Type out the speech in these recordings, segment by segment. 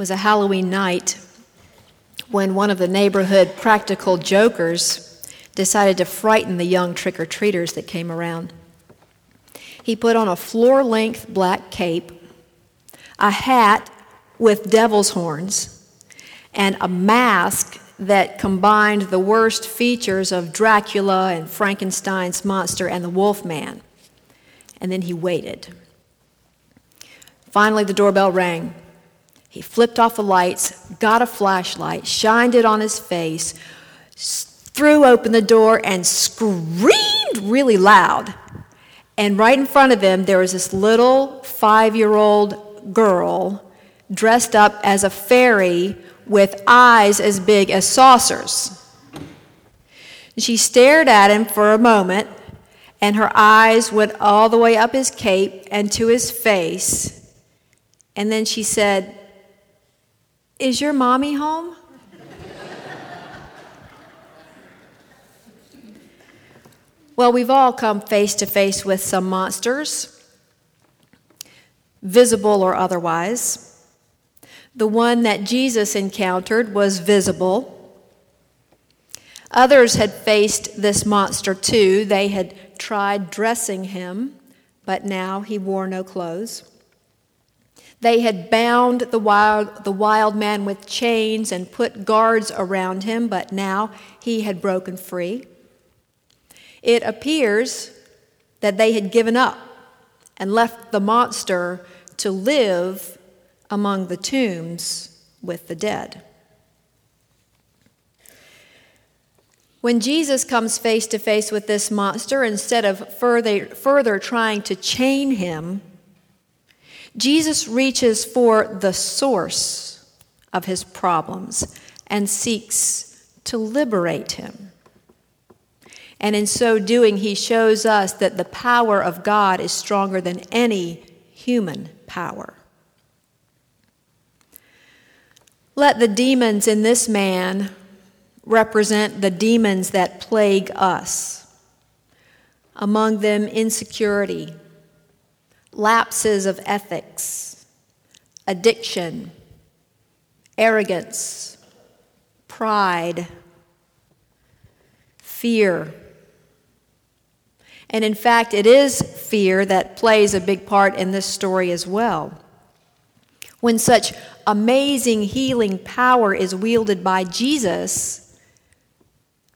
was a Halloween night when one of the neighborhood practical jokers decided to frighten the young trick or treaters that came around. He put on a floor length black cape, a hat with devil's horns, and a mask that combined the worst features of Dracula and Frankenstein's monster and the Wolfman. And then he waited. Finally, the doorbell rang. He flipped off the lights, got a flashlight, shined it on his face, threw open the door, and screamed really loud. And right in front of him, there was this little five year old girl dressed up as a fairy with eyes as big as saucers. She stared at him for a moment, and her eyes went all the way up his cape and to his face. And then she said, is your mommy home? well, we've all come face to face with some monsters, visible or otherwise. The one that Jesus encountered was visible. Others had faced this monster too. They had tried dressing him, but now he wore no clothes. They had bound the wild, the wild man with chains and put guards around him, but now he had broken free. It appears that they had given up and left the monster to live among the tombs with the dead. When Jesus comes face to face with this monster, instead of further, further trying to chain him, Jesus reaches for the source of his problems and seeks to liberate him. And in so doing, he shows us that the power of God is stronger than any human power. Let the demons in this man represent the demons that plague us. Among them, insecurity, lapses of ethics, addiction, arrogance, pride, fear. And in fact, it is fear that plays a big part in this story as well. When such amazing healing power is wielded by Jesus,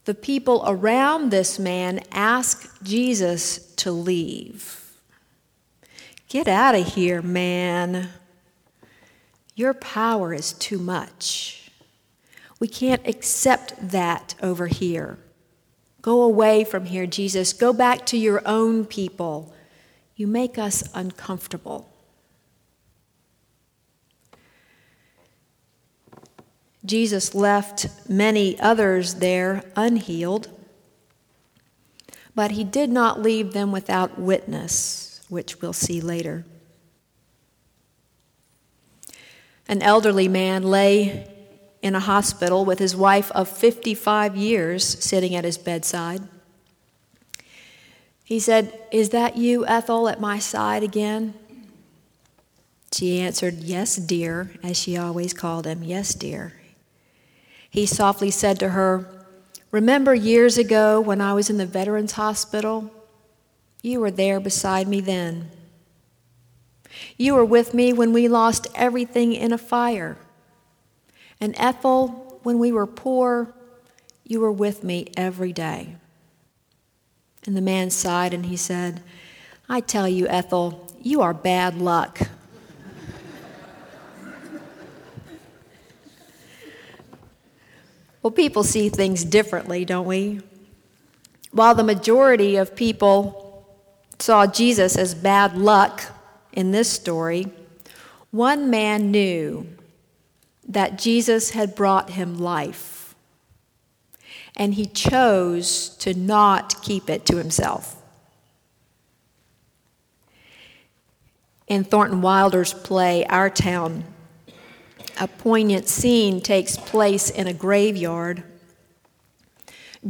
the people around this man ask Jesus to leave. Get out of here, man. Your power is too much. We can't accept that over here. Go away from here, Jesus. Go back to your own people. You make us uncomfortable. Jesus left many others there unhealed, but he did not leave them without witness which we'll see later. An elderly man lay in a hospital with his wife of 55 years sitting at his bedside. He said, Is that you, Ethel, at my side again? She answered, Yes, dear, as she always called him. Yes, dear. He softly said to her, Remember years ago when I was in the Veterans Hospital? You were there beside me then. You were with me when we lost everything in a fire. And Ethel, when we were poor, you were with me every day. And the man sighed and he said, I tell you, Ethel, you are bad luck. well, people see things differently, don't we? While the majority of people saw Jesus as bad luck in this story, one man knew that Jesus had brought him life, and he chose to not keep it to himself. In Thornton Wilder's play, Our Town, a poignant scene takes place in a graveyard.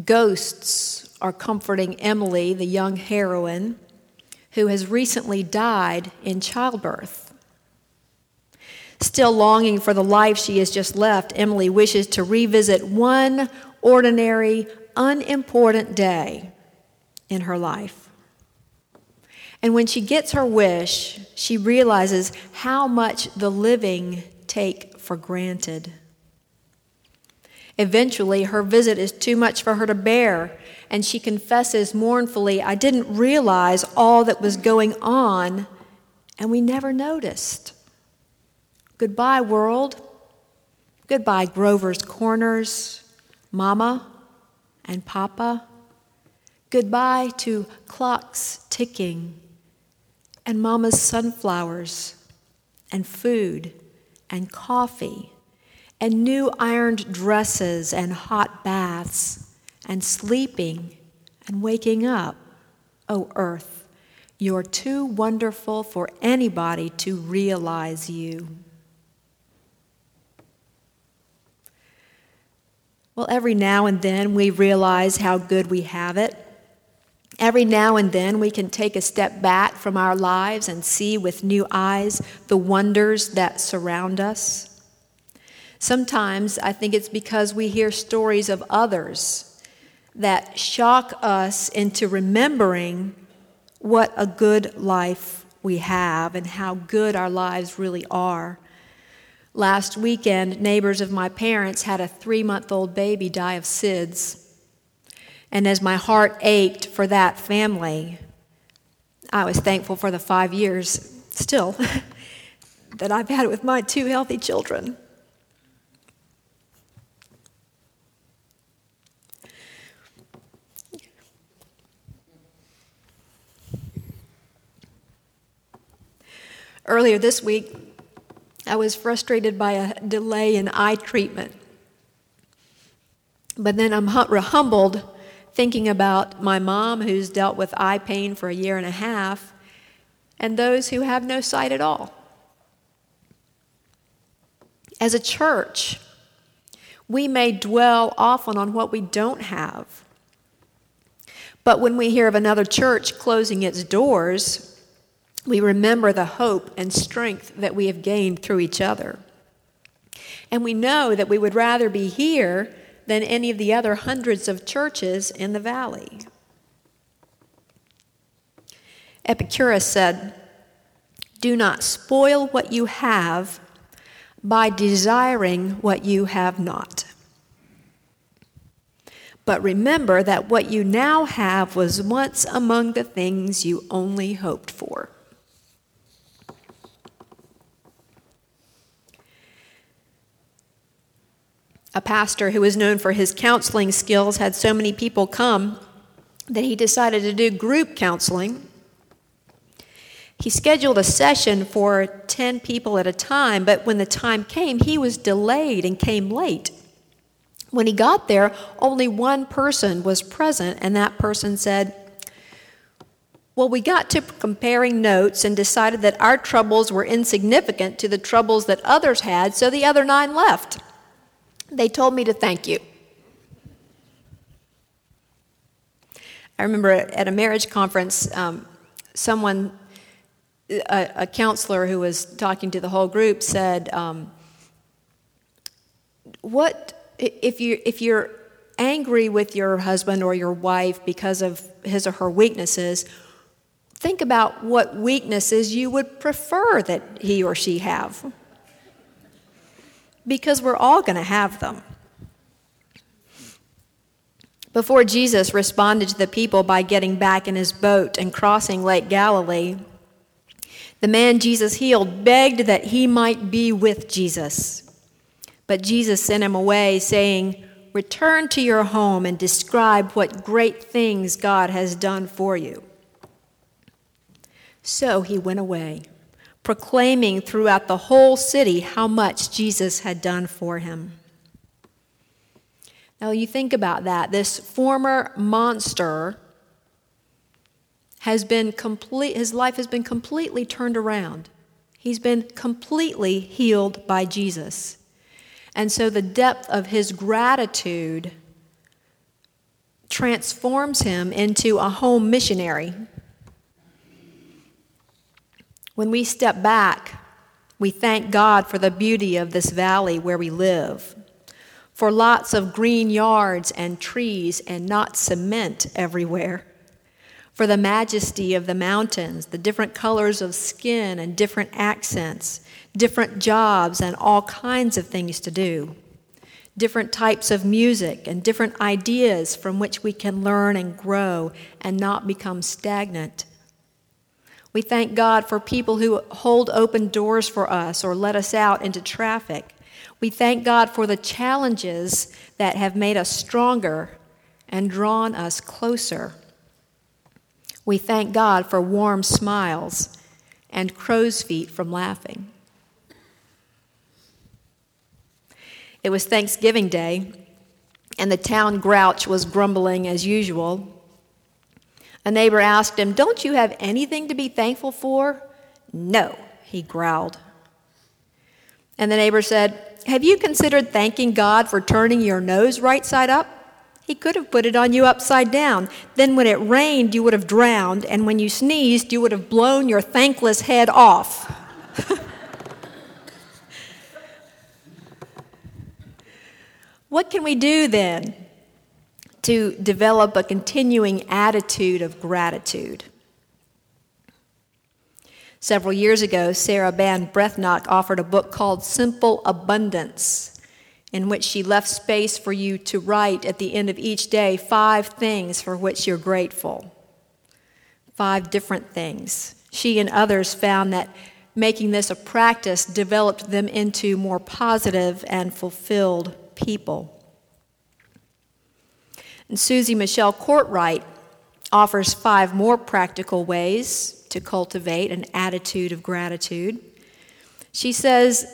Ghosts are comforting Emily, the young heroine, who has recently died in childbirth. Still longing for the life she has just left, Emily wishes to revisit one ordinary, unimportant day in her life. And when she gets her wish, she realizes how much the living take for granted. Eventually, her visit is too much for her to bear, and she confesses mournfully, I didn't realize all that was going on, and we never noticed. Goodbye, world. Goodbye, Grover's Corners, Mama and Papa. Goodbye to clocks ticking, and Mama's sunflowers, and food, and coffee and new ironed dresses and hot baths and sleeping and waking up. Oh, earth, you're too wonderful for anybody to realize you. Well, every now and then we realize how good we have it. Every now and then we can take a step back from our lives and see with new eyes the wonders that surround us. Sometimes I think it's because we hear stories of others that shock us into remembering what a good life we have and how good our lives really are. Last weekend, neighbors of my parents had a three month old baby die of SIDS. And as my heart ached for that family, I was thankful for the five years still that I've had with my two healthy children. Earlier this week, I was frustrated by a delay in eye treatment. But then I'm humbled thinking about my mom, who's dealt with eye pain for a year and a half, and those who have no sight at all. As a church, we may dwell often on what we don't have. But when we hear of another church closing its doors, we remember the hope and strength that we have gained through each other. And we know that we would rather be here than any of the other hundreds of churches in the valley. Epicurus said, Do not spoil what you have by desiring what you have not. But remember that what you now have was once among the things you only hoped for. A pastor who was known for his counseling skills had so many people come that he decided to do group counseling. He scheduled a session for 10 people at a time, but when the time came, he was delayed and came late. When he got there, only one person was present, and that person said, Well, we got to comparing notes and decided that our troubles were insignificant to the troubles that others had, so the other nine left. They told me to thank you. I remember at a marriage conference, um, someone, a, a, counselor who was talking to the whole group, said, um, "What if you if you're angry with your husband or your wife because of his or her weaknesses? Think about what weaknesses you would prefer that he or she have." Because we're all going to have them. Before Jesus responded to the people by getting back in his boat and crossing Lake Galilee, the man Jesus healed begged that he might be with Jesus. But Jesus sent him away, saying, Return to your home and describe what great things God has done for you. So he went away proclaiming throughout the whole city how much Jesus had done for him. Now, you think about that. This former monster has been complete, his life has been completely turned around. He's been completely healed by Jesus. And so the depth of his gratitude transforms him into a home missionary when we step back We thank God for the beauty of this valley where we live, for lots of green yards and trees and not cement everywhere, for the majesty of the mountains, the different colors of skin and different accents, different jobs and all kinds of things to do, different types of music and different ideas from which we can learn and grow and not become stagnant. We thank God for people who hold open doors for us or let us out into traffic. We thank God for the challenges that have made us stronger and drawn us closer. We thank God for warm smiles and crow's feet from laughing. It was Thanksgiving Day, and the town grouch was grumbling as usual. A neighbor asked him, Don't you have anything to be thankful for? No, he growled. And the neighbor said, Have you considered thanking God for turning your nose right side up? He could have put it on you upside down. Then, when it rained, you would have drowned, and when you sneezed, you would have blown your thankless head off. what can we do then to develop a continuing attitude of gratitude. Several years ago, Sarah Ban Breathnach offered a book called Simple Abundance, in which she left space for you to write at the end of each day five things for which you're grateful. Five different things. She and others found that making this a practice developed them into more positive and fulfilled people. And Susie Michelle Cortright offers five more practical ways to cultivate an attitude of gratitude. She says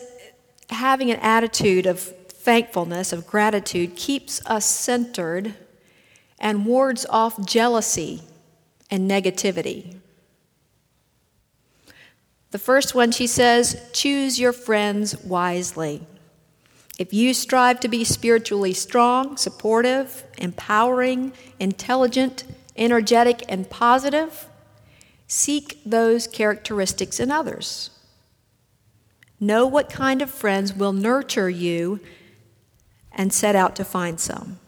having an attitude of thankfulness, of gratitude, keeps us centered and wards off jealousy and negativity. The first one, she says, choose your friends wisely. If you strive to be spiritually strong, supportive, empowering, intelligent, energetic, and positive, seek those characteristics in others. Know what kind of friends will nurture you and set out to find some.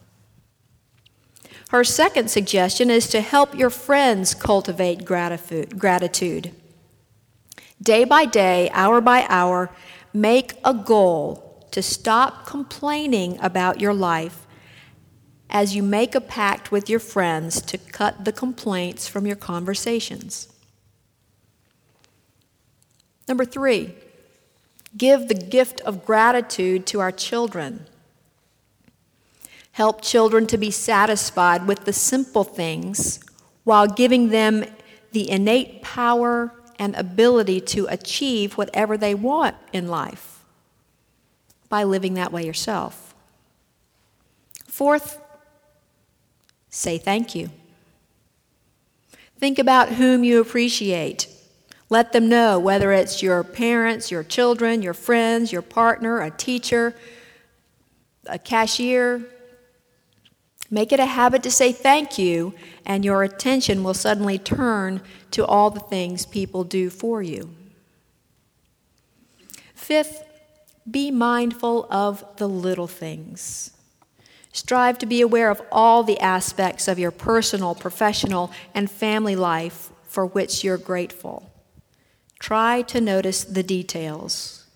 Her second suggestion is to help your friends cultivate gratitude. Day by day, hour by hour, make a goal to stop complaining about your life as you make a pact with your friends to cut the complaints from your conversations. Number three, give the gift of gratitude to our children. Help children to be satisfied with the simple things while giving them the innate power and ability to achieve whatever they want in life by living that way yourself. Fourth, say thank you. Think about whom you appreciate. Let them know whether it's your parents, your children, your friends, your partner, a teacher, a cashier. Make it a habit to say thank you, and your attention will suddenly turn to all the things people do for you. Fifth, be mindful of the little things. Strive to be aware of all the aspects of your personal, professional, and family life for which you're grateful. Try to notice the details.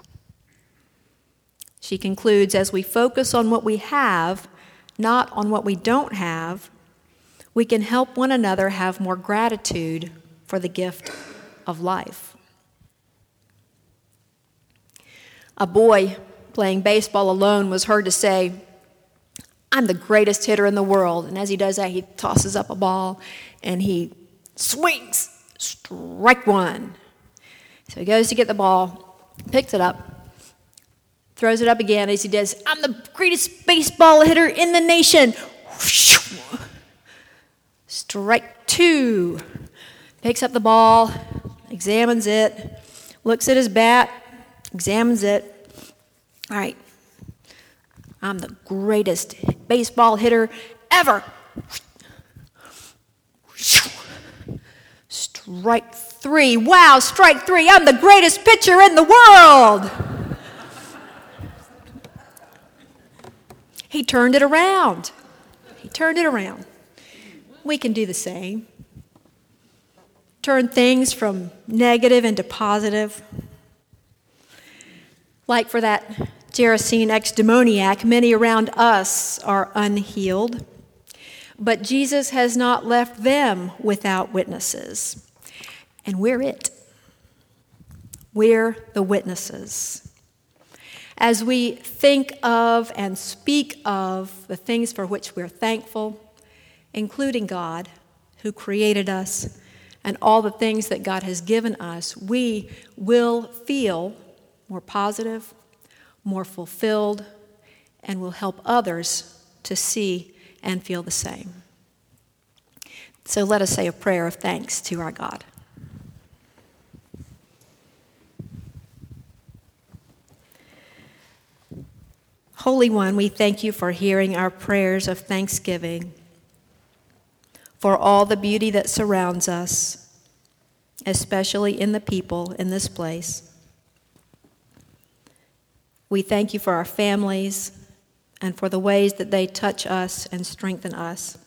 She concludes as we focus on what we have, not on what we don't have, we can help one another have more gratitude for the gift of life. A boy playing baseball alone was heard to say, I'm the greatest hitter in the world. And as he does that, he tosses up a ball and he swings, strike one. So he goes to get the ball, picks it up, throws it up again as he does, I'm the greatest baseball hitter in the nation. Strike two. Picks up the ball, examines it, looks at his bat, examines it. All right, I'm the greatest baseball hitter ever. Strike three. Wow, strike three. I'm the greatest pitcher in the world. he turned it around. He turned it around. We can do the same. Turn things from negative into positive. Like for that Gerasene ex demoniac, many around us are unhealed. But Jesus has not left them without witnesses. And we're it. We're the witnesses. As we think of and speak of the things for which we're thankful, including God, who created us, and all the things that God has given us, we will feel more positive, more fulfilled, and will help others to see and feel the same. So let us say a prayer of thanks to our God. Holy One, we thank you for hearing our prayers of thanksgiving, for all the beauty that surrounds us, especially in the people in this place. We thank you for our families and for the ways that they touch us and strengthen us.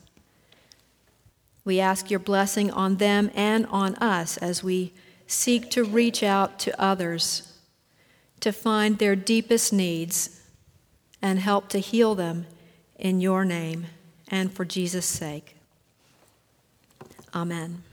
We ask your blessing on them and on us as we seek to reach out to others to find their deepest needs and help to heal them in your name and for Jesus' sake. Amen.